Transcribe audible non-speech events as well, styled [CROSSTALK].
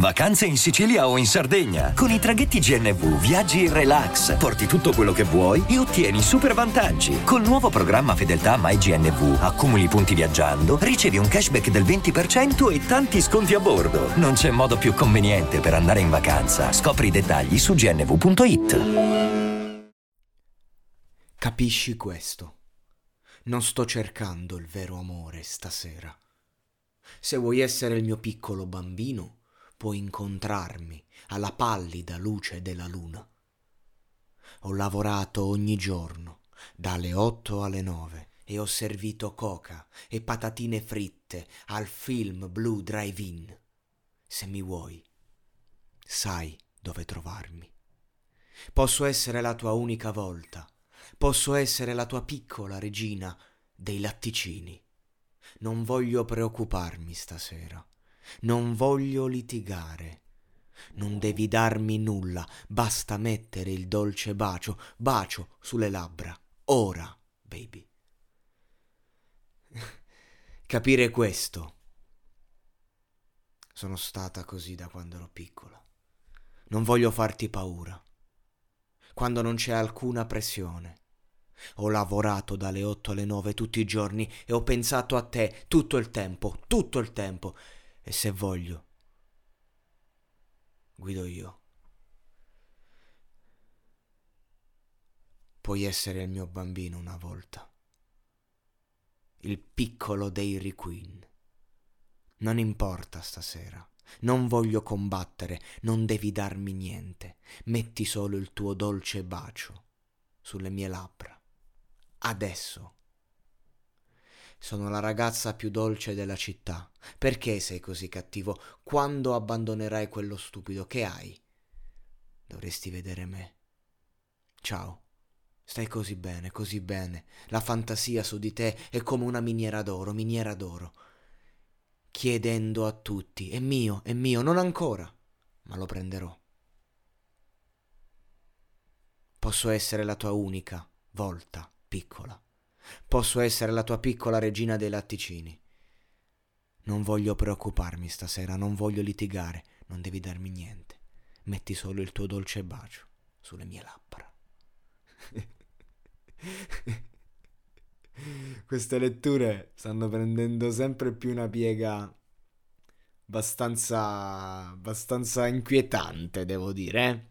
Vacanze in Sicilia o in Sardegna. Con i traghetti GNV viaggi in relax, porti tutto quello che vuoi e ottieni super vantaggi. Col nuovo programma Fedeltà MyGNV accumuli punti viaggiando, ricevi un cashback del 20% e tanti sconti a bordo. Non c'è modo più conveniente per andare in vacanza. Scopri i dettagli su gnv.it. Capisci questo? Non sto cercando il vero amore stasera. Se vuoi essere il mio piccolo bambino, può incontrarmi alla pallida luce della luna. Ho lavorato ogni giorno, dalle otto alle nove, e ho servito coca e patatine fritte al film Blue Drive-In. Se mi vuoi, sai dove trovarmi. Posso essere la tua unica volta, posso essere la tua piccola regina dei latticini. Non voglio preoccuparmi stasera non voglio litigare. Non devi darmi nulla, basta mettere il dolce bacio, bacio sulle labbra. Ora, baby. Capire questo. Sono stata così da quando ero piccola. Non voglio farti paura. Quando non c'è alcuna pressione. Ho lavorato dalle otto alle nove tutti i giorni e ho pensato a te tutto il tempo, tutto il tempo e se voglio, guido io. Puoi essere il mio bambino una volta, il piccolo Dairy Queen. Non importa stasera, non voglio combattere, non devi darmi niente, metti solo il tuo dolce bacio sulle mie labbra. Adesso sono la ragazza più dolce della città. Perché sei così cattivo? Quando abbandonerai quello stupido che hai? Dovresti vedere me. Ciao. Stai così bene, così bene. La fantasia su di te è come una miniera d'oro, miniera d'oro. Chiedendo a tutti, è mio, è mio, non ancora, ma lo prenderò. Posso essere la tua unica volta piccola. Posso essere la tua piccola regina dei latticini. Non voglio preoccuparmi stasera, non voglio litigare, non devi darmi niente. Metti solo il tuo dolce bacio sulle mie labbra. [LAUGHS] Queste letture stanno prendendo sempre più una piega abbastanza, abbastanza inquietante, devo dire. Eh?